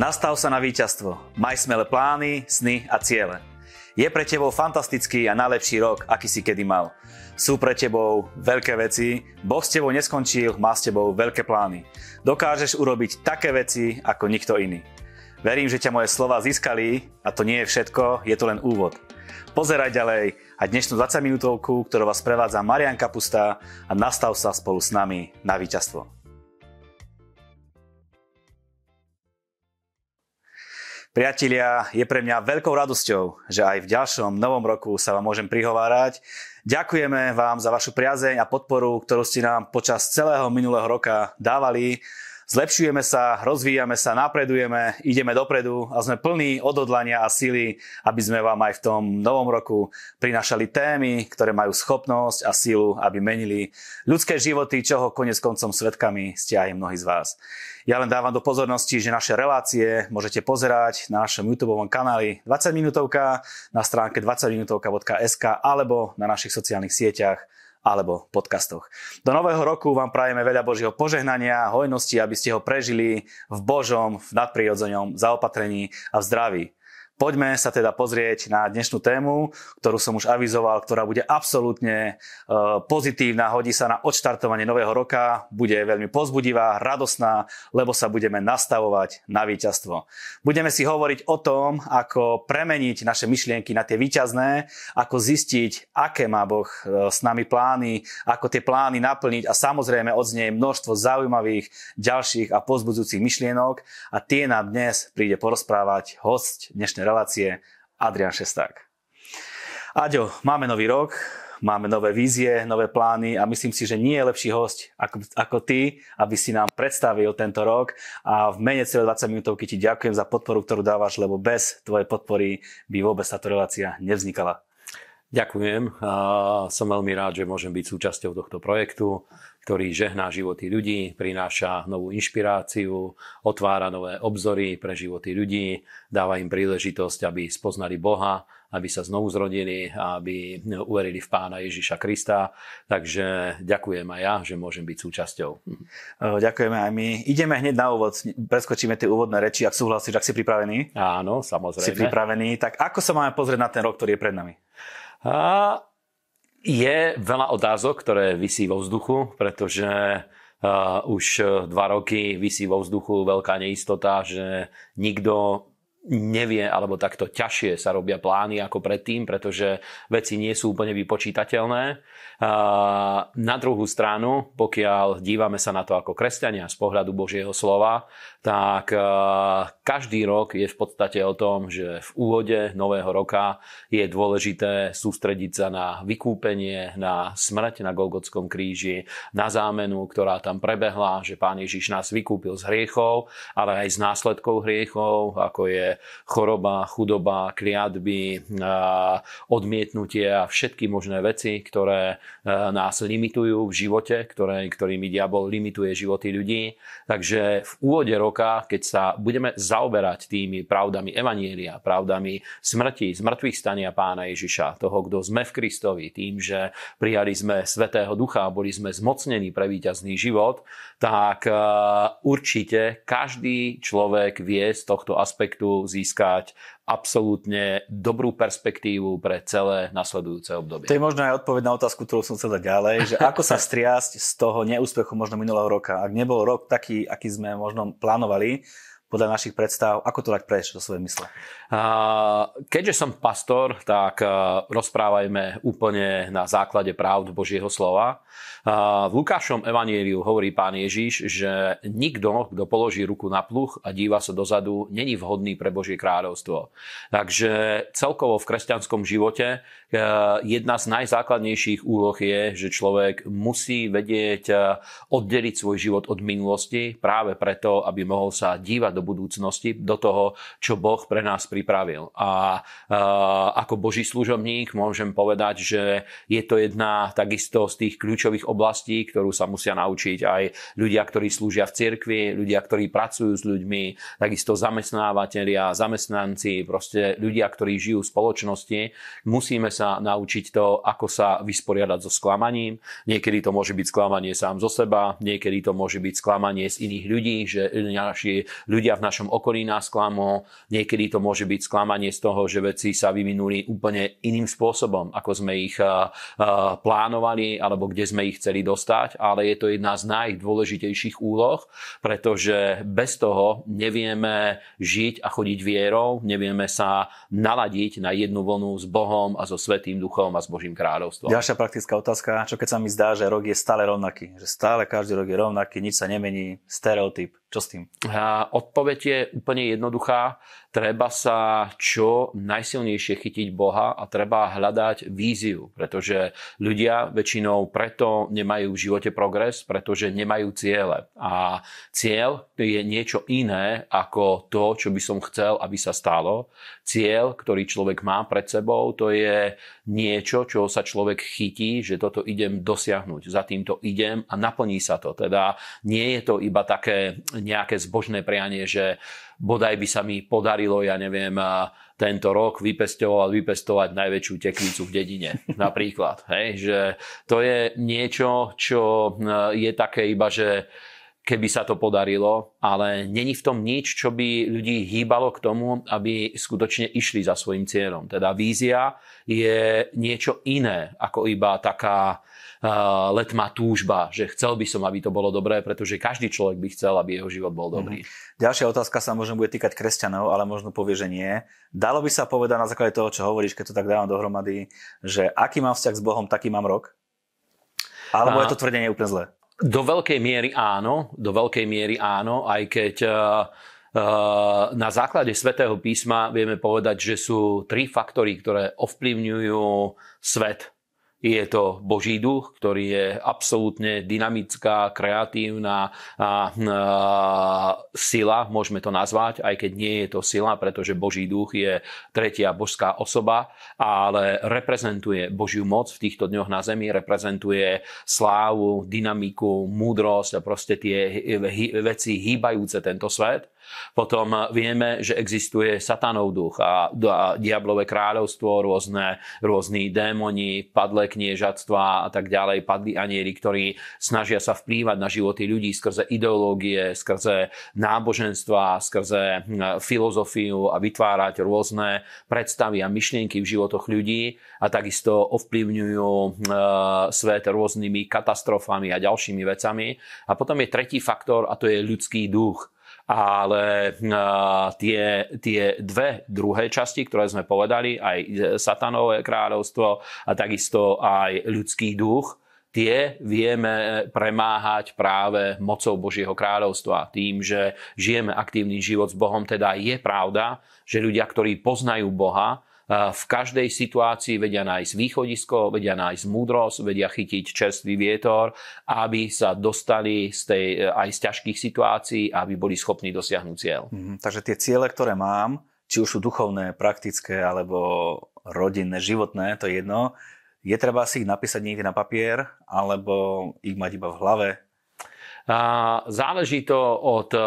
Nastav sa na víťazstvo. Maj smelé plány, sny a ciele. Je pre tebou fantastický a najlepší rok, aký si kedy mal. Sú pre tebou veľké veci, Boh s tebou neskončil, má s tebou veľké plány. Dokážeš urobiť také veci ako nikto iný. Verím, že ťa moje slova získali a to nie je všetko, je to len úvod. Pozeraj ďalej a dnešnú 20 minútovku, ktorú vás prevádza Marian Kapusta a nastav sa spolu s nami na víťazstvo. Priatelia, je pre mňa veľkou radosťou, že aj v ďalšom novom roku sa vám môžem prihovárať. Ďakujeme vám za vašu priazeň a podporu, ktorú ste nám počas celého minulého roka dávali. Zlepšujeme sa, rozvíjame sa, napredujeme, ideme dopredu a sme plní odhodlania a síly, aby sme vám aj v tom novom roku prinašali témy, ktoré majú schopnosť a sílu, aby menili ľudské životy, čoho konec koncom svetkami ste aj mnohí z vás. Ja len dávam do pozornosti, že naše relácie môžete pozerať na našom YouTube kanáli 20 minútovka, na stránke 20minutovka.sk alebo na našich sociálnych sieťach alebo podcastoch. Do nového roku vám prajeme veľa Božieho požehnania, hojnosti, aby ste ho prežili v Božom, v nadprirodzenom zaopatrení a v zdraví. Poďme sa teda pozrieť na dnešnú tému, ktorú som už avizoval, ktorá bude absolútne e, pozitívna, hodí sa na odštartovanie nového roka, bude veľmi pozbudivá, radosná, lebo sa budeme nastavovať na víťazstvo. Budeme si hovoriť o tom, ako premeniť naše myšlienky na tie víťazné, ako zistiť, aké má Boh e, s nami plány, ako tie plány naplniť a samozrejme odznieť množstvo zaujímavých ďalších a pozbudzujúcich myšlienok a tie nám dnes príde porozprávať host dnešnej relácie Adrian Šesták. Aďo, máme nový rok, máme nové vízie, nové plány a myslím si, že nie je lepší host ako, ako ty, aby si nám predstavil tento rok a v mene celé 20 minútovky ti ďakujem za podporu, ktorú dávaš, lebo bez tvojej podpory by vôbec táto relácia nevznikala. Ďakujem. A som veľmi rád, že môžem byť súčasťou tohto projektu, ktorý žehná životy ľudí, prináša novú inšpiráciu, otvára nové obzory pre životy ľudí, dáva im príležitosť, aby spoznali Boha, aby sa znovu zrodili, aby uverili v Pána Ježiša Krista. Takže ďakujem aj ja, že môžem byť súčasťou. Ďakujeme aj my. Ideme hneď na úvod, preskočíme tie úvodné reči, ak súhlasíš, ak si pripravený. Áno, samozrejme. Si pripravený. Tak ako sa máme pozrieť na ten rok, ktorý je pred nami? A je veľa otázok, ktoré vysí vo vzduchu, pretože uh, už dva roky vysí vo vzduchu veľká neistota, že nikto nevie, alebo takto ťažšie sa robia plány ako predtým, pretože veci nie sú úplne vypočítateľné. Na druhú stranu, pokiaľ dívame sa na to ako kresťania z pohľadu Božieho slova, tak každý rok je v podstate o tom, že v úvode nového roka je dôležité sústrediť sa na vykúpenie, na smrť na Golgotskom kríži, na zámenu, ktorá tam prebehla, že Pán Ježiš nás vykúpil z hriechov, ale aj z následkov hriechov, ako je choroba, chudoba, kliatby, odmietnutie a všetky možné veci, ktoré nás limitujú v živote, ktoré, ktorými diabol limituje životy ľudí. Takže v úvode roka, keď sa budeme zaoberať tými pravdami Evanielia, pravdami smrti, zmrtvých stania pána Ježiša, toho, kto sme v Kristovi, tým, že prijali sme Svetého Ducha a boli sme zmocnení pre víťazný život, tak určite každý človek vie z tohto aspektu získať absolútne dobrú perspektívu pre celé nasledujúce obdobie. To je možno aj odpoveď na otázku, ktorú som chcel dať ďalej, že ako sa striasť z toho neúspechu možno minulého roka. Ak nebol rok taký, aký sme možno plánovali, podľa našich predstav, ako to dať preč do svojej mysle? Keďže som pastor, tak rozprávajme úplne na základe pravd Božieho slova. V Lukášom evaníliu hovorí pán Ježiš, že nikto, kto položí ruku na pluch a díva sa dozadu, není vhodný pre Božie kráľovstvo. Takže celkovo v kresťanskom živote jedna z najzákladnejších úloh je, že človek musí vedieť oddeliť svoj život od minulosti práve preto, aby mohol sa dívať do budúcnosti, do toho, čo Boh pre nás pripravil. A ako Boží služobník môžem povedať, že je to jedna takisto z tých kľúčových oblastí, ktorú sa musia naučiť aj ľudia, ktorí slúžia v cirkvi, ľudia, ktorí pracujú s ľuďmi, takisto zamestnávateľia, zamestnanci, proste ľudia, ktorí žijú v spoločnosti. Musíme sa naučiť to, ako sa vysporiadať so sklamaním. Niekedy to môže byť sklamanie sám zo seba, niekedy to môže byť sklamanie z iných ľudí, že naši ľudia ľudia v našom okolí nás klamú, niekedy to môže byť sklamanie z toho, že veci sa vyvinuli úplne iným spôsobom, ako sme ich plánovali alebo kde sme ich chceli dostať, ale je to jedna z najdôležitejších úloh, pretože bez toho nevieme žiť a chodiť vierou, nevieme sa naladiť na jednu vlnu s Bohom a so Svetým duchom a s Božím kráľovstvom. Ďalšia praktická otázka, čo keď sa mi zdá, že rok je stále rovnaký, že stále každý rok je rovnaký, nič sa nemení, stereotyp. Čo s tým? Odpoveď je úplne jednoduchá. Treba sa čo najsilnejšie chytiť Boha a treba hľadať víziu, pretože ľudia väčšinou preto nemajú v živote progres, pretože nemajú ciele. A cieľ je niečo iné ako to, čo by som chcel, aby sa stalo. Cieľ, ktorý človek má pred sebou, to je niečo, čo sa človek chytí, že toto idem dosiahnuť, za týmto idem a naplní sa to. Teda nie je to iba také nejaké zbožné prianie, že bodaj by sa mi podarilo, ja neviem, tento rok vypestovať, vypestovať najväčšiu tekvicu v dedine. Napríklad. Hej, že to je niečo, čo je také iba, že keby sa to podarilo, ale není v tom nič, čo by ľudí hýbalo k tomu, aby skutočne išli za svojim cieľom. Teda vízia je niečo iné ako iba taká letmá túžba, že chcel by som, aby to bolo dobré, pretože každý človek by chcel, aby jeho život bol dobrý. Mm. Ďalšia otázka sa možno bude týkať kresťanov, ale možno povie, že nie. Dalo by sa povedať na základe toho, čo hovoríš, keď to tak dávam dohromady, že aký mám vzťah s Bohom, taký mám rok? Alebo A... je to tvrdenie úplne zlé? Do veľkej miery áno, do veľkej miery áno, aj keď uh, na základe svätého písma vieme povedať, že sú tri faktory, ktoré ovplyvňujú svet je to Boží duch, ktorý je absolútne dynamická, kreatívna a, a, sila, môžeme to nazvať, aj keď nie je to sila, pretože Boží duch je tretia božská osoba, ale reprezentuje Božiu moc v týchto dňoch na zemi, reprezentuje slávu, dynamiku, múdrosť a proste tie veci hýbajúce tento svet. Potom vieme, že existuje satanov duch a, a diablové kráľovstvo, rôzne, rôzni démoni, padlé kniežatstva a tak ďalej, padli anieli, ktorí snažia sa vplývať na životy ľudí skrze ideológie, skrze náboženstva, skrze hm, filozofiu a vytvárať rôzne predstavy a myšlienky v životoch ľudí a takisto ovplyvňujú hm, svet rôznymi katastrofami a ďalšími vecami. A potom je tretí faktor a to je ľudský duch ale tie, tie dve druhé časti, ktoré sme povedali, aj satanové kráľovstvo a takisto aj ľudský duch, tie vieme premáhať práve mocou Božieho kráľovstva. Tým, že žijeme aktívny život s Bohom, teda je pravda, že ľudia, ktorí poznajú Boha, v každej situácii vedia nájsť východisko, vedia nájsť múdrosť, vedia chytiť čerstvý vietor, aby sa dostali z tej, aj z ťažkých situácií, aby boli schopní dosiahnuť cieľ. Mm, takže tie ciele, ktoré mám, či už sú duchovné, praktické alebo rodinné, životné, to je jedno, je treba si ich napísať niekde na papier, alebo ich mať iba v hlave? Záleží to od e,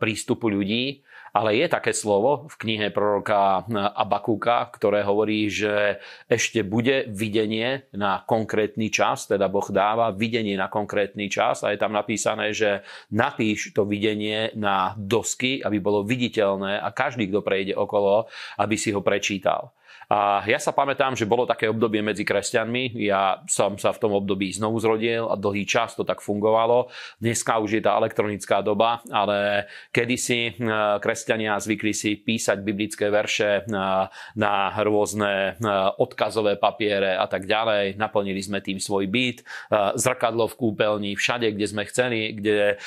prístupu ľudí. Ale je také slovo v knihe proroka Abakúka, ktoré hovorí, že ešte bude videnie na konkrétny čas, teda Boh dáva videnie na konkrétny čas a je tam napísané, že napíš to videnie na dosky, aby bolo viditeľné a každý, kto prejde okolo, aby si ho prečítal. A ja sa pamätám, že bolo také obdobie medzi kresťanmi. Ja som sa v tom období znovu zrodil a dlhý čas to tak fungovalo. Dneska už je tá elektronická doba, ale kedysi eh, kresťania zvykli si písať biblické verše na, eh, na rôzne eh, odkazové papiere a tak ďalej. Naplnili sme tým svoj byt, zrkadlo v kúpeľni, všade, kde sme chceli, kde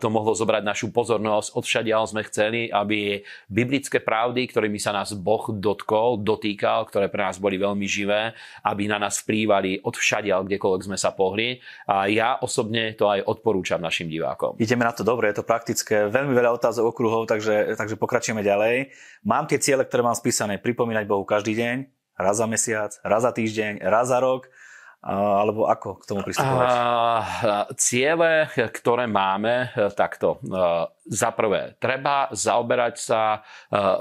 to mohlo zobrať našu pozornosť, odvšadiaľ sme chceli, aby biblické pravdy, ktorými sa nás Boh dotkol, dotýkal, dotýkal, ktoré pre nás boli veľmi živé, aby na nás vplývali od všadiaľ, kdekoľvek sme sa pohli. A ja osobne to aj odporúčam našim divákom. Ideme na to dobre, je to praktické, veľmi veľa otázok okruhov, takže, takže pokračujeme ďalej. Mám tie ciele, ktoré mám spísané, pripomínať Bohu každý deň, raz za mesiac, raz za týždeň, raz za rok alebo ako k tomu pristupovať? Ciele, ktoré máme, takto. Za prvé, treba zaoberať sa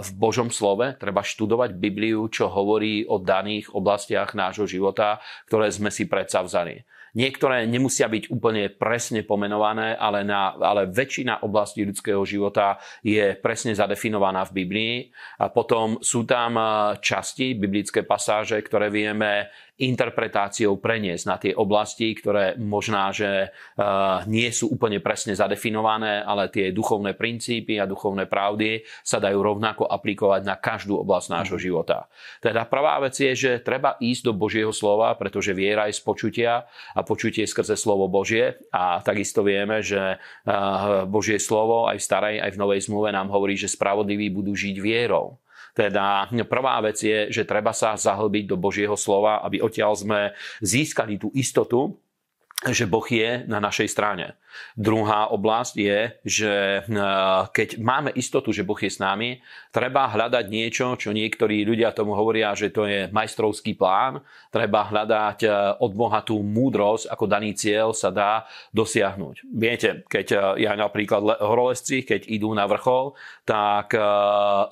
v Božom slove, treba študovať Bibliu, čo hovorí o daných oblastiach nášho života, ktoré sme si predsa vzali. Niektoré nemusia byť úplne presne pomenované, ale, na, ale väčšina oblastí ľudského života je presne zadefinovaná v Biblii. A potom sú tam časti, biblické pasáže, ktoré vieme interpretáciou preniesť na tie oblasti, ktoré možná, že uh, nie sú úplne presne zadefinované, ale tie duchovné princípy a duchovné pravdy sa dajú rovnako aplikovať na každú oblasť nášho mhm. života. Teda prvá vec je, že treba ísť do Božieho slova, pretože viera je z počutia a počutie skrze slovo Božie a takisto vieme, že uh, Božie slovo aj v starej, aj v novej zmluve nám hovorí, že spravodliví budú žiť vierou. Teda prvá vec je, že treba sa zahlbiť do Božieho slova, aby odtiaľ sme získali tú istotu, že Boh je na našej strane. Druhá oblasť je, že e, keď máme istotu, že Boh je s nami, treba hľadať niečo, čo niektorí ľudia tomu hovoria, že to je majstrovský plán. Treba hľadať e, od Boha tú múdrosť, ako daný cieľ sa dá dosiahnuť. Viete, keď e, ja napríklad horolezci, keď idú na vrchol, tak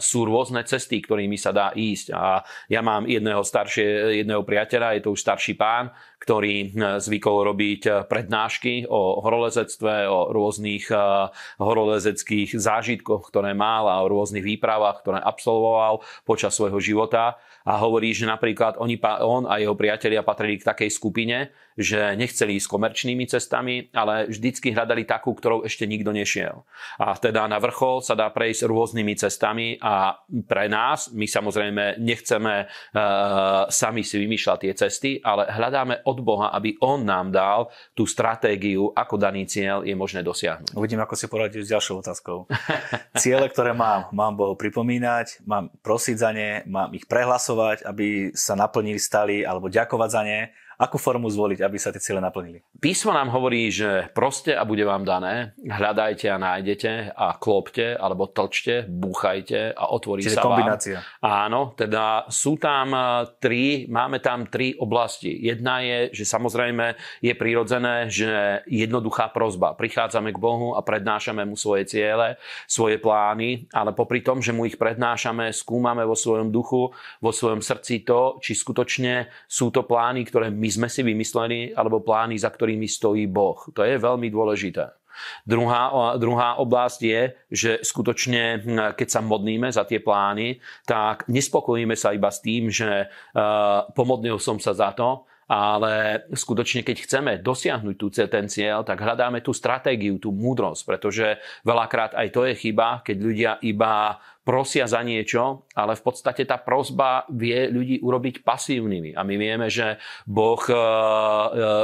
sú rôzne cesty, ktorými sa dá ísť. A ja mám jedného staršie, jedného priateľa, je to už starší pán, ktorý zvykol robiť prednášky o horolezec svedectve o rôznych eh, horolezeckých zážitkoch, ktoré mal a o rôznych výpravách, ktoré absolvoval počas svojho života a hovorí, že napríklad oni, on a jeho priatelia patrili k takej skupine, že nechceli ísť komerčnými cestami, ale vždycky hľadali takú, ktorou ešte nikto nešiel. A teda na vrchol sa dá prejsť rôznymi cestami a pre nás, my samozrejme nechceme uh, sami si vymýšľať tie cesty, ale hľadáme od Boha, aby On nám dal tú stratégiu, ako daný cieľ je možné dosiahnuť. Uvidím, ako si poradíš s ďalšou otázkou. Ciele, ktoré mám, mám Bohu pripomínať, mám prosiť za ne, mám ich prehlasovať, pracovať, aby sa naplnili, stali, alebo ďakovať za ne Akú formu zvoliť, aby sa tie ciele naplnili? Písmo nám hovorí, že proste a bude vám dané, hľadajte a nájdete a klopte alebo tlčte, búchajte a otvorí Čiže sa kombinácia. vám. Áno, teda sú tam e, tri, máme tam tri oblasti. Jedna je, že samozrejme je prirodzené, že jednoduchá prozba. Prichádzame k Bohu a prednášame mu svoje ciele, svoje plány, ale popri tom, že mu ich prednášame, skúmame vo svojom duchu, vo svojom srdci to, či skutočne sú to plány, ktoré my sme si vymysleli, alebo plány, za ktorými stojí Boh. To je veľmi dôležité. Druhá, druhá oblasť je, že skutočne, hm, keď sa modlíme za tie plány, tak nespokojíme sa iba s tým, že uh, pomodlil som sa za to, ale skutočne, keď chceme dosiahnuť tú, ten cieľ, tak hľadáme tú stratégiu, tú múdrosť, pretože veľakrát aj to je chyba, keď ľudia iba prosia za niečo, ale v podstate tá prosba vie ľudí urobiť pasívnymi. A my vieme, že Boh, e, e,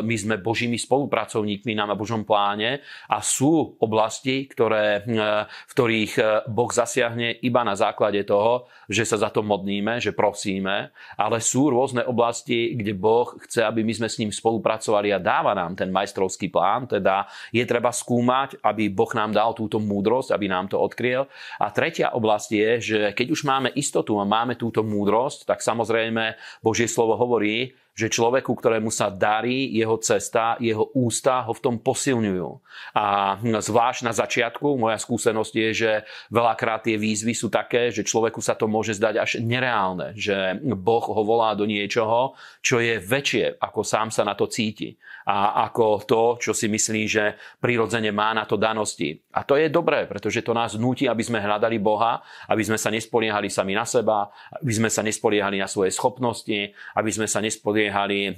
my sme Božími spolupracovníkmi na Božom pláne a sú oblasti, ktoré, e, v ktorých Boh zasiahne iba na základe toho, že sa za to modníme, že prosíme, ale sú rôzne oblasti, kde Boh chce, aby my sme s ním spolupracovali a dáva nám ten majstrovský plán, teda je treba skúmať, aby Boh nám dal túto múdrosť, aby nám to odkryl. A tretia oblasť je, že keď už máme istotu a máme túto múdrosť, tak samozrejme Božie slovo hovorí, že človeku, ktorému sa darí jeho cesta, jeho ústa ho v tom posilňujú. A zvlášť na začiatku, moja skúsenosť je, že veľakrát tie výzvy sú také, že človeku sa to môže zdať až nereálne, že Boh ho volá do niečoho, čo je väčšie, ako sám sa na to cíti a ako to, čo si myslí, že prirodzene má na to danosti. A to je dobré, pretože to nás nutí, aby sme hľadali Boha, aby sme sa nespoliehali sami na seba, aby sme sa nespoliehali na svoje schopnosti, aby sme sa nespoliehali spoliehali eh,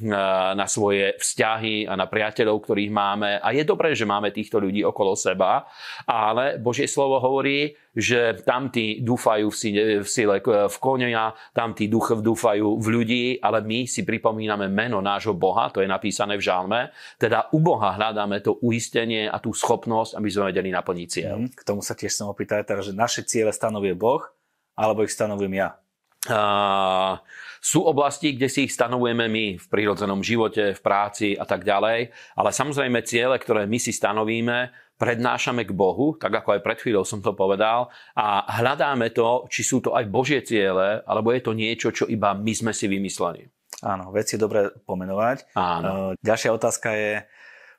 na svoje vzťahy a na priateľov, ktorých máme. A je dobré, že máme týchto ľudí okolo seba, ale Božie slovo hovorí, že tamtí dúfajú v sile, v, sile, v konia, tamtí duch dúfajú v ľudí, ale my si pripomíname meno nášho Boha, to je napísané v žalme, teda u Boha hľadáme to uistenie a tú schopnosť, aby sme vedeli naplniť cieľ. Mm, k tomu sa tiež som opýtať, že naše ciele stanovuje Boh, alebo ich stanovujem ja? Sú oblasti, kde si ich stanovujeme my v prírodzenom živote, v práci a tak ďalej, ale samozrejme ciele, ktoré my si stanovíme, prednášame k Bohu, tak ako aj pred chvíľou som to povedal, a hľadáme to, či sú to aj Božie ciele, alebo je to niečo, čo iba my sme si vymysleli. Áno, veci je dobre pomenovať. Áno. Ďalšia otázka je,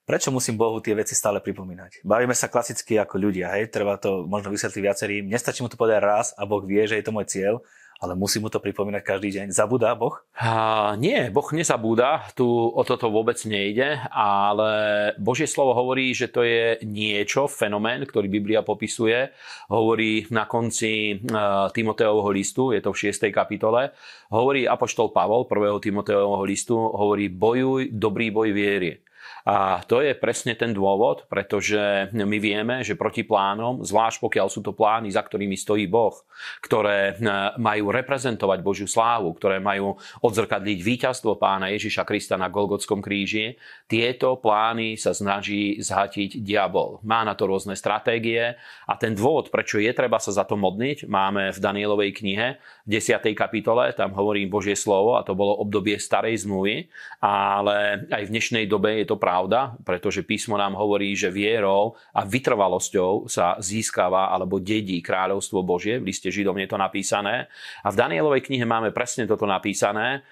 prečo musím Bohu tie veci stále pripomínať? Bavíme sa klasicky ako ľudia, hej, treba to možno vysvetliť viacerým. Nestačí mu to povedať raz a Boh vie, že je to môj cieľ, ale musí mu to pripomínať každý deň. Zabúda Boh? Uh, nie, Boh nezabúda, tu o toto vôbec nejde, ale Božie slovo hovorí, že to je niečo, fenomén, ktorý Biblia popisuje. Hovorí na konci uh, Timoteovho listu, je to v 6. kapitole, hovorí Apoštol Pavol 1. Timoteovho listu, hovorí bojuj dobrý boj viery. A to je presne ten dôvod, pretože my vieme, že proti plánom, zvlášť pokiaľ sú to plány, za ktorými stojí Boh, ktoré e, majú reprezentovať Božiu slávu, ktoré majú odzrkadliť víťazstvo pána Ježiša Krista na Golgotskom kríži, tieto plány sa snaží zhatiť diabol. Má na to rôzne stratégie a ten dôvod, prečo je treba sa za to modniť, máme v Danielovej knihe v 10. kapitole, tam hovorí Božie slovo a to bolo obdobie starej zmluvy, ale aj v dnešnej dobe je to pravda, pretože písmo nám hovorí, že vierou a vytrvalosťou sa získava alebo dedí kráľovstvo Božie. V liste Židom je to napísané. A v Danielovej knihe máme presne toto napísané.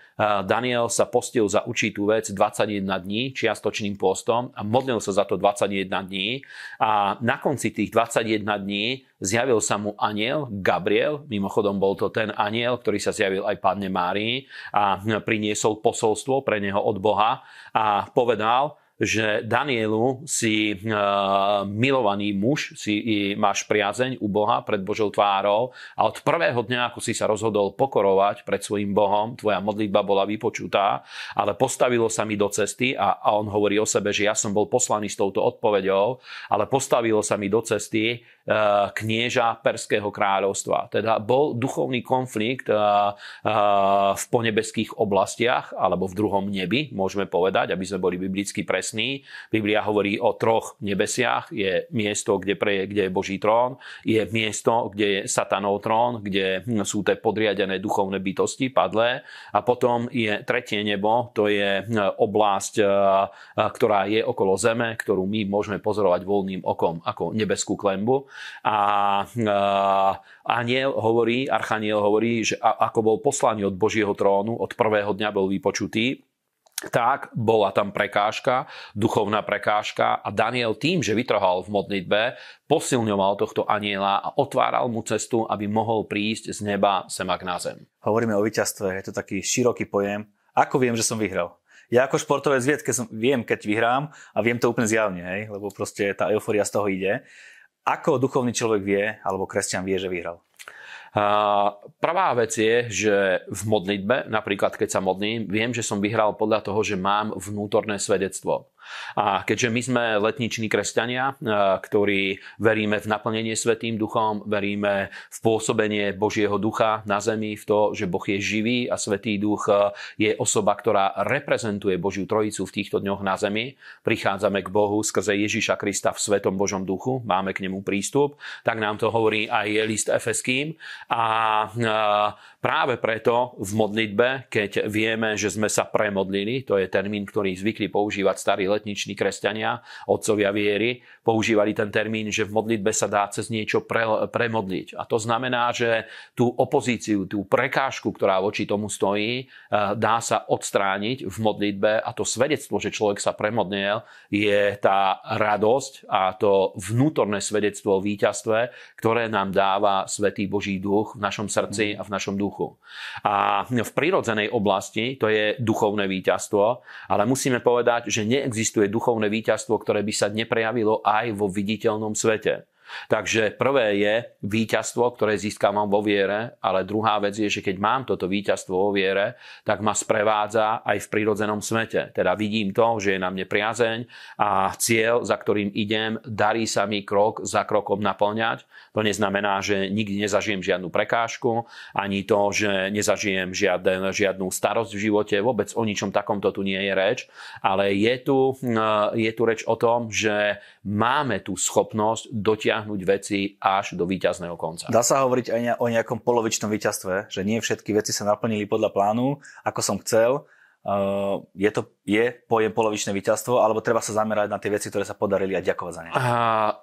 Daniel sa postil za určitú vec 21 dní čiastočným postom a modlil sa za to 21 dní. A na konci tých 21 dní zjavil sa mu aniel Gabriel, mimochodom bol to ten aniel, ktorý sa zjavil aj Panne Márii a priniesol posolstvo pre neho od Boha a povedal, že Danielu si uh, milovaný muž, si máš priazeň u Boha pred Božou tvárou a od prvého dňa, ako si sa rozhodol pokorovať pred svojim Bohom, tvoja modlitba bola vypočutá, ale postavilo sa mi do cesty a, a on hovorí o sebe, že ja som bol poslaný s touto odpoveďou, ale postavilo sa mi do cesty knieža Perského kráľovstva. Teda bol duchovný konflikt uh, uh, v ponebeských oblastiach alebo v druhom nebi, môžeme povedať, aby sme boli biblicky presní. Biblia hovorí o troch nebesiach. Je miesto, kde, pre, kde je Boží trón, je miesto, kde je satanov trón, kde sú tie podriadené duchovné bytosti padlé a potom je tretie nebo, to je oblasť, e, ktorá je okolo zeme, ktorú my môžeme pozorovať voľným okom ako nebeskú klembu. A e, aniel hovorí, archaniel hovorí, že ako bol poslaný od Božieho trónu, od prvého dňa bol vypočutý, tak bola tam prekážka, duchovná prekážka a Daniel tým, že vytrhal v modlitbe, posilňoval tohto aniela a otváral mu cestu, aby mohol prísť z neba semak na zem. Hovoríme o víťazstve, je to taký široký pojem. Ako viem, že som vyhral? Ja ako športovec som, viem, keď vyhrám a viem to úplne zjavne, hej, lebo proste tá euforia z toho ide. Ako duchovný človek vie, alebo kresťan vie, že vyhral? Prvá vec je, že v modlitbe, napríklad keď sa modlím, viem, že som vyhral podľa toho, že mám vnútorné svedectvo. A keďže my sme letniční kresťania, e, ktorí veríme v naplnenie Svetým duchom, veríme v pôsobenie Božieho ducha na zemi, v to, že Boh je živý a Svetý duch e, je osoba, ktorá reprezentuje Božiu trojicu v týchto dňoch na zemi, prichádzame k Bohu skrze Ježiša Krista v Svetom Božom duchu, máme k nemu prístup, tak nám to hovorí aj list Efeským. A e, práve preto v modlitbe, keď vieme, že sme sa premodlili, to je termín, ktorý zvykli používať starí letniční kresťania, otcovia viery, používali ten termín, že v modlitbe sa dá cez niečo pre, premodliť. A to znamená, že tú opozíciu, tú prekážku, ktorá voči tomu stojí, eh, dá sa odstrániť v modlitbe a to svedectvo, že človek sa premodnil, je tá radosť a to vnútorné svedectvo o víťazstve, ktoré nám dáva Svetý Boží duch v našom srdci a v našom duchu. A v prirodzenej oblasti to je duchovné víťazstvo, ale musíme povedať, že neexistuje existuje duchovné víťazstvo, ktoré by sa neprejavilo aj vo viditeľnom svete. Takže prvé je víťazstvo, ktoré získavam vo viere, ale druhá vec je, že keď mám toto víťazstvo vo viere, tak ma sprevádza aj v prírodzenom svete. Teda vidím to, že je na mne priazeň a cieľ, za ktorým idem, darí sa mi krok za krokom naplňať. To neznamená, že nikdy nezažijem žiadnu prekážku, ani to, že nezažijem žiaden, žiadnu starosť v živote. Vôbec o ničom takomto tu nie je reč, ale je tu, je tu reč o tom, že máme tú schopnosť dotiahnuť dotiahnuť veci až do víťazného konca. Dá sa hovoriť aj o nejakom polovičnom víťazstve, že nie všetky veci sa naplnili podľa plánu, ako som chcel. Uh, je to, je pojem polovičné víťazstvo, alebo treba sa zamerať na tie veci, ktoré sa podarili a ďakovať za ne?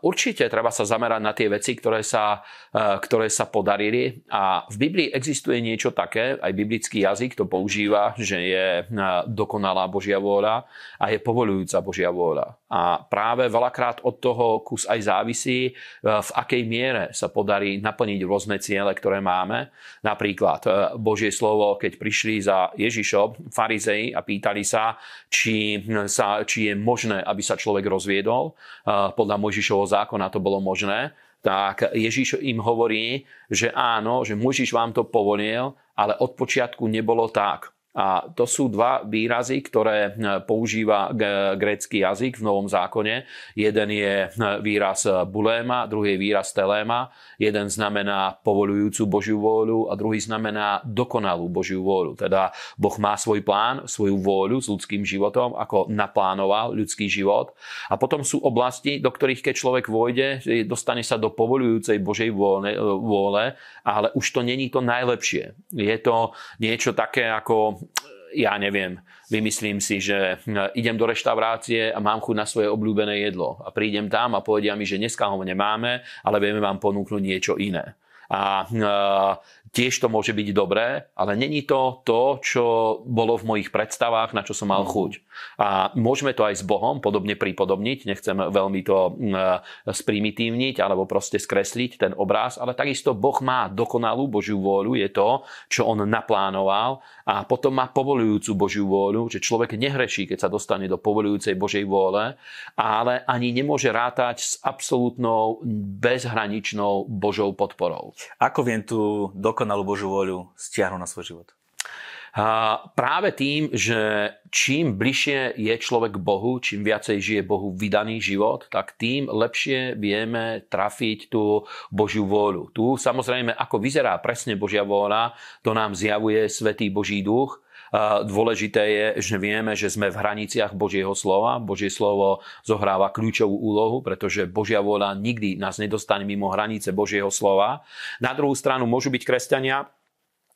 Určite treba sa zamerať na tie veci, ktoré sa, e, ktoré sa podarili. A v Biblii existuje niečo také, aj biblický jazyk to používa, že je e, dokonalá Božia vôľa a je povolujúca Božia vôľa. A práve veľakrát od toho kus aj závisí, e, v akej miere sa podarí naplniť rôzne ciele, ktoré máme. Napríklad Božie slovo, keď prišli za Ježišom, farizei a pýtali sa, či, sa, či je možné, aby sa človek rozviedol. Podľa Mojžišovho zákona to bolo možné. Tak Ježiš im hovorí, že áno, že Mojžiš vám to povolil, ale od počiatku nebolo tak. A to sú dva výrazy, ktoré hm, používa grécky jazyk v Novom zákone. Jeden je hm, výraz buléma, druhý je výraz teléma. Jeden znamená povolujúcu Božiu vôľu a druhý znamená dokonalú Božiu vôľu. Teda Boh má svoj plán, svoju vôľu s ľudským životom, ako naplánoval ľudský život. A potom sú oblasti, do ktorých keď človek vojde, dostane sa do povolujúcej Božej vôle, vôle ale už to není to najlepšie. Je to niečo také ako ja neviem, vymyslím si, že hm, idem do reštaurácie a mám chuť na svoje obľúbené jedlo. A prídem tam a povedia mi, že dneska ho nemáme, ale vieme vám ponúknuť niečo iné. A hm, tiež to môže byť dobré, ale není to to, čo bolo v mojich predstavách, na čo som mal chuť. A môžeme to aj s Bohom podobne pripodobniť, nechcem veľmi to sprimitívniť alebo proste skresliť ten obraz, ale takisto Boh má dokonalú Božiu vôľu, je to, čo on naplánoval a potom má povolujúcu Božiu vôľu, že človek nehreší, keď sa dostane do povolujúcej Božej vôle, ale ani nemôže rátať s absolútnou bezhraničnou Božou podporou. Ako viem tú dokonalú Božiu voľu stiahnuť na svoj život? A práve tým, že čím bližšie je človek k Bohu, čím viacej žije Bohu vydaný život, tak tým lepšie vieme trafiť tú Božiu vôľu. Tu samozrejme, ako vyzerá presne Božia vôľa, to nám zjavuje Svetý Boží duch, Dôležité je, že vieme, že sme v hraniciach Božieho slova. Božie slovo zohráva kľúčovú úlohu, pretože Božia vôľa nikdy nás nedostane mimo hranice Božieho slova. Na druhú stranu môžu byť kresťania,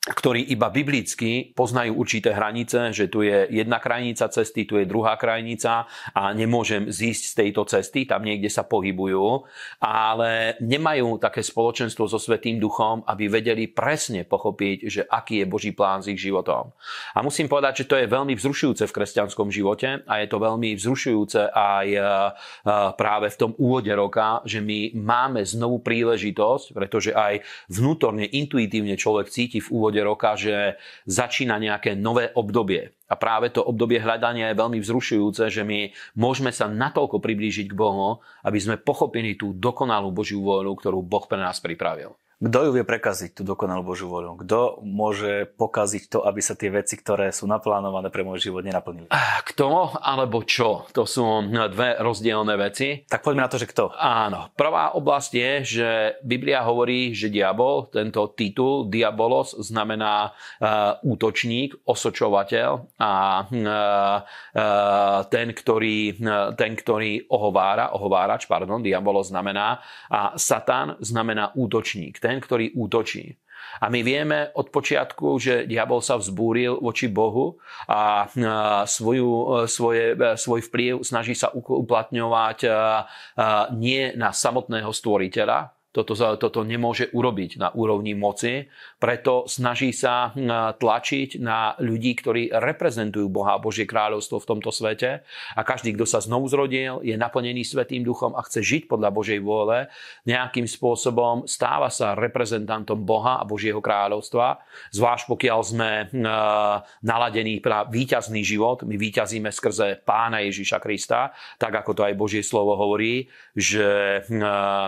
ktorí iba biblicky poznajú určité hranice, že tu je jedna krajnica cesty, tu je druhá krajnica a nemôžem zísť z tejto cesty, tam niekde sa pohybujú, ale nemajú také spoločenstvo so Svetým duchom, aby vedeli presne pochopiť, že aký je Boží plán s ich životom. A musím povedať, že to je veľmi vzrušujúce v kresťanskom živote a je to veľmi vzrušujúce aj e, e, práve v tom úvode roka, že my máme znovu príležitosť, pretože aj vnútorne, intuitívne človek cíti v úvode úvode roka, že začína nejaké nové obdobie. A práve to obdobie hľadania je veľmi vzrušujúce, že my môžeme sa natoľko priblížiť k Bohu, aby sme pochopili tú dokonalú Božiu vôľu, ktorú Boh pre nás pripravil. Kto ju vie prekaziť, tú dokonalú Božiu voľu? Kto môže pokaziť to, aby sa tie veci, ktoré sú naplánované pre môj život, nenaplnili? Kto alebo čo? To sú dve rozdielne veci. Tak poďme na to, že kto. Áno. Prvá oblasť je, že Biblia hovorí, že diabol, tento titul, diabolos, znamená uh, útočník, osočovateľ a uh, uh, ten, ktorý, uh, ten, ktorý ohovára, ohovárač, pardon, diabolos znamená a Satan znamená útočník. Ten, ten, ktorý útočí. A my vieme od počiatku, že diabol sa vzbúril voči Bohu a svoju, svoje, svoj vplyv snaží sa uplatňovať nie na samotného stvoriteľa, toto, toto nemôže urobiť na úrovni moci, preto snaží sa hm, tlačiť na ľudí, ktorí reprezentujú Boha a Božie kráľovstvo v tomto svete. A každý, kto sa znovu zrodil, je naplnený Svetým duchom a chce žiť podľa Božej vôle, nejakým spôsobom stáva sa reprezentantom Boha a Božieho kráľovstva, zvlášť pokiaľ sme hm, naladení na víťazný život, my víťazíme skrze Pána Ježiša Krista, tak ako to aj Božie slovo hovorí, že hm,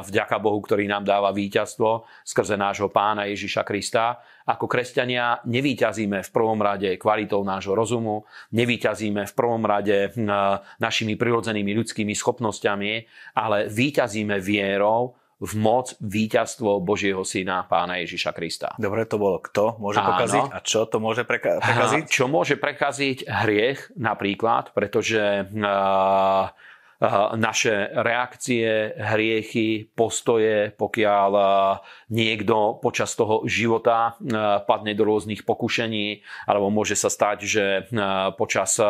vďaka Bohu, ktorý nám dáva víťazstvo skrze nášho pána Ježiša Krista. Ako kresťania nevíťazíme v prvom rade kvalitou nášho rozumu, nevíťazíme v prvom rade našimi prirodzenými ľudskými schopnosťami, ale víťazíme vierou, v moc víťazstvo Božieho syna pána Ježiša Krista. Dobre, to bolo kto môže Áno. pokaziť a čo to môže preka- prekaziť? Čo môže prekaziť hriech napríklad, pretože uh, naše reakcie, hriechy, postoje, pokiaľ niekto počas toho života padne do rôznych pokušení, alebo môže sa stať, že počas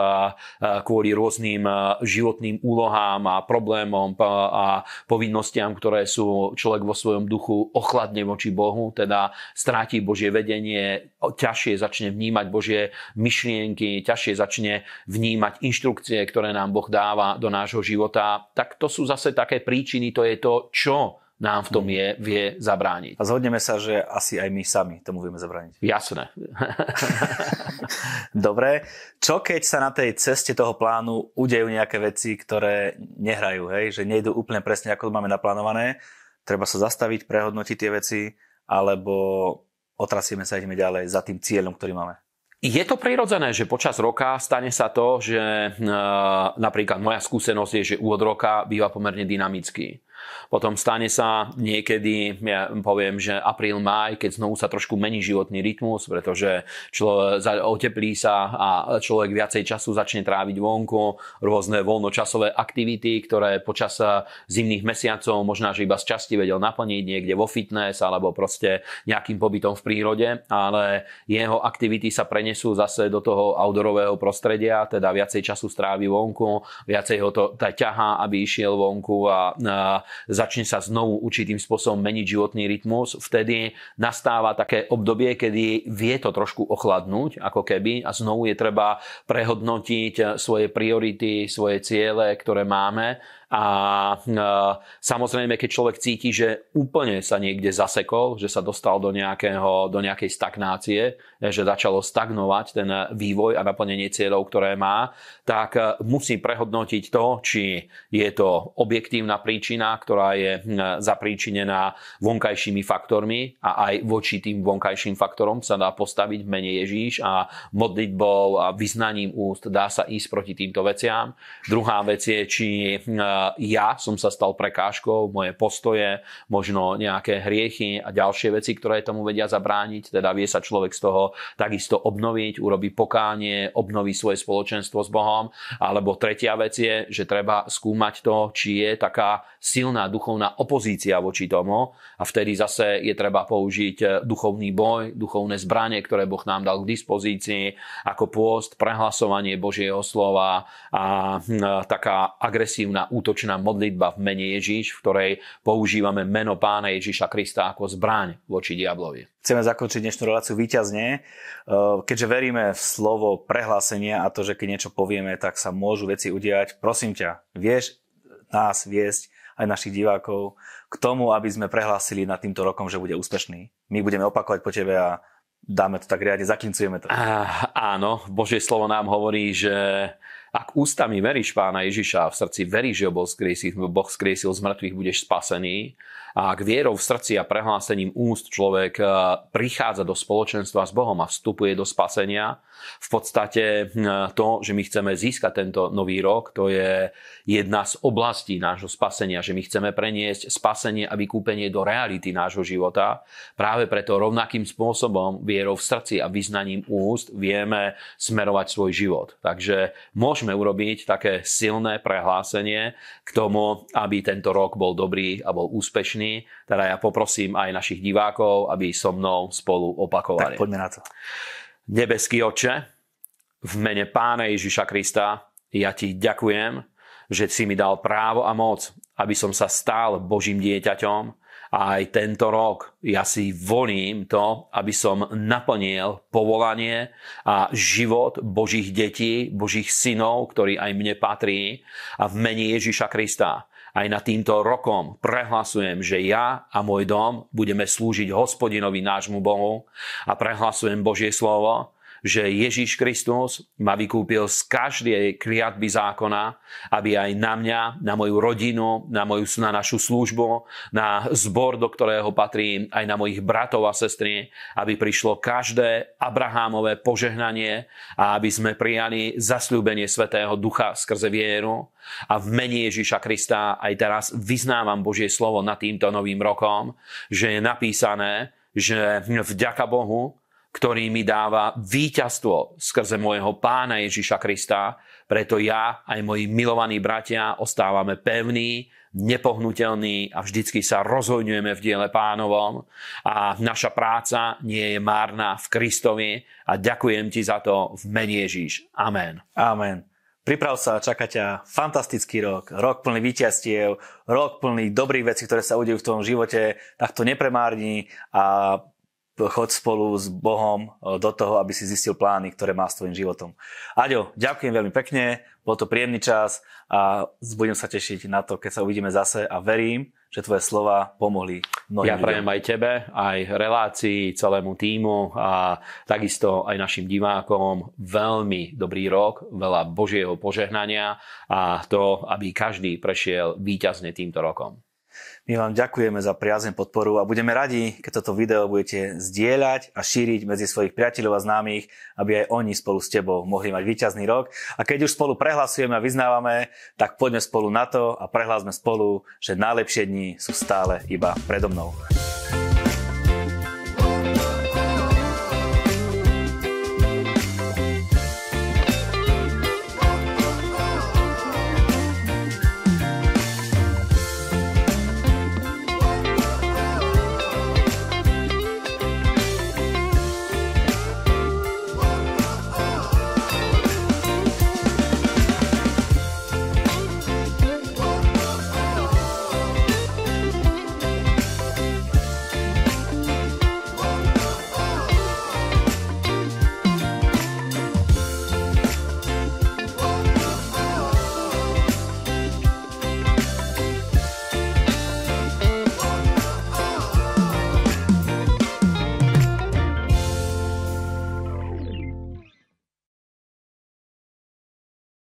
kvôli rôznym životným úlohám a problémom a povinnostiam, ktoré sú človek vo svojom duchu ochladne voči Bohu, teda stráti Božie vedenie, ťažšie začne vnímať Božie myšlienky, ťažšie začne vnímať inštrukcie, ktoré nám Boh dáva do nášho života, tak to sú zase také príčiny, to je to, čo nám v tom je, vie zabrániť. A zhodneme sa, že asi aj my sami tomu vieme zabrániť. Jasné. Dobre. Čo keď sa na tej ceste toho plánu udejú nejaké veci, ktoré nehrajú, hej? že nejdú úplne presne, ako máme naplánované? Treba sa zastaviť, prehodnotiť tie veci, alebo otrasieme sa, ideme ďalej za tým cieľom, ktorý máme. Je to prirodzené, že počas roka stane sa to, že e, napríklad moja skúsenosť je, že úvod roka býva pomerne dynamický. Potom stane sa niekedy, ja poviem, že apríl, maj, keď znovu sa trošku mení životný rytmus, pretože člo, oteplí sa a človek viacej času začne tráviť vonku, rôzne voľnočasové aktivity, ktoré počas zimných mesiacov možná, že iba z časti vedel naplniť niekde vo fitness alebo proste nejakým pobytom v prírode, ale jeho aktivity sa prenesú zase do toho outdoorového prostredia, teda viacej času strávi vonku, viacej ho to ťahá, aby išiel vonku a, a začne sa znovu určitým spôsobom meniť životný rytmus, vtedy nastáva také obdobie, kedy vie to trošku ochladnúť, ako keby, a znovu je treba prehodnotiť svoje priority, svoje ciele, ktoré máme a samozrejme, keď človek cíti, že úplne sa niekde zasekol, že sa dostal do, nejakého, do nejakej stagnácie, že začalo stagnovať ten vývoj a naplnenie cieľov, ktoré má, tak musí prehodnotiť to, či je to objektívna príčina, ktorá je zapríčinená vonkajšími faktormi a aj voči tým vonkajším faktorom sa dá postaviť v mene Ježíš a modlitbou a vyznaním úst dá sa ísť proti týmto veciam. Druhá vec je, či ja som sa stal prekážkou, moje postoje, možno nejaké hriechy a ďalšie veci, ktoré tomu vedia zabrániť. Teda vie sa človek z toho takisto obnoviť, urobí pokánie, obnoví svoje spoločenstvo s Bohom. Alebo tretia vec je, že treba skúmať to, či je taká silná duchovná opozícia voči tomu a vtedy zase je treba použiť duchovný boj, duchovné zbranie, ktoré Boh nám dal k dispozícii, ako pôst, prehlasovanie Božieho slova a hm, taká agresívna útočná útočná modlitba v mene Ježíš, v ktorej používame meno pána Ježíša Krista ako zbraň voči diablovi. Chceme zakončiť dnešnú reláciu výťazne. Eh, keďže veríme v slovo prehlásenia a to, že keď niečo povieme, tak sa môžu veci udiať, prosím ťa, vieš nás viesť aj našich divákov k tomu, aby sme prehlásili nad týmto rokom, že bude úspešný. My budeme opakovať po tebe a dáme to tak riadne, zaklincujeme to. Ah, áno, Božie slovo nám hovorí, že ak ústami veríš pána Ježiša a v srdci veríš, že Boh skriesil, boh skriesil z mŕtvych, budeš spasený, a ak vierou v srdci a prehlásením úst človek eh, prichádza do spoločenstva s Bohom a vstupuje do spasenia, v podstate hm, to, že my chceme získať tento nový rok, to je jedna z oblastí nášho spasenia, že my chceme preniesť spasenie a vykúpenie do reality nášho života. Práve preto rovnakým spôsobom, vierou v srdci a vyznaním úst, vieme smerovať svoj život. Takže môžeme urobiť také silné prehlásenie k tomu, aby tento rok bol dobrý a bol úspešný spoločný. Teda ja poprosím aj našich divákov, aby so mnou spolu opakovali. Tak poďme na to. Nebeský oče, v mene Pána Ježiša Krista, ja ti ďakujem, že si mi dal právo a moc, aby som sa stal Božím dieťaťom a aj tento rok ja si volím to, aby som naplnil povolanie a život Božích detí, Božích synov, ktorý aj mne patrí a v mene Ježiša Krista aj nad týmto rokom prehlasujem, že ja a môj dom budeme slúžiť hospodinovi nášmu Bohu a prehlasujem Božie slovo, že Ježíš Kristus ma vykúpil z každej kliatby zákona, aby aj na mňa, na moju rodinu, na, moju, na našu službu, na zbor, do ktorého patrím, aj na mojich bratov a sestry, aby prišlo každé Abrahámové požehnanie a aby sme prijali zasľúbenie Svetého Ducha skrze vieru. A v mene Ježíša Krista aj teraz vyznávam Božie slovo nad týmto novým rokom, že je napísané, že vďaka Bohu ktorý mi dáva víťazstvo skrze môjho pána Ježiša Krista. Preto ja aj moji milovaní bratia ostávame pevní, nepohnutelní a vždycky sa rozhojňujeme v diele pánovom a naša práca nie je márna v Kristovi a ďakujem ti za to v mene Ježíš. Amen. Amen. Priprav sa, čaká ťa fantastický rok, rok plný víťazstiev, rok plný dobrých vecí, ktoré sa udejú v tvojom živote, tak to nepremárni a chod spolu s Bohom e, do toho, aby si zistil plány, ktoré má s tvojim životom. Aďo, ďakujem veľmi pekne, bol to príjemný čas a budem sa tešiť na to, keď sa uvidíme zase a verím, že tvoje slova pomohli mnohým Ja prajem aj tebe, aj relácii, celému týmu a takisto aj našim divákom veľmi dobrý rok, veľa Božieho požehnania a to, aby každý prešiel víťazne týmto rokom. My vám ďakujeme za priazen podporu a budeme radi, keď toto video budete zdieľať a šíriť medzi svojich priateľov a známych, aby aj oni spolu s tebou mohli mať víťazný rok. A keď už spolu prehlasujeme a vyznávame, tak poďme spolu na to a prehlásme spolu, že najlepšie dni sú stále iba predo mnou.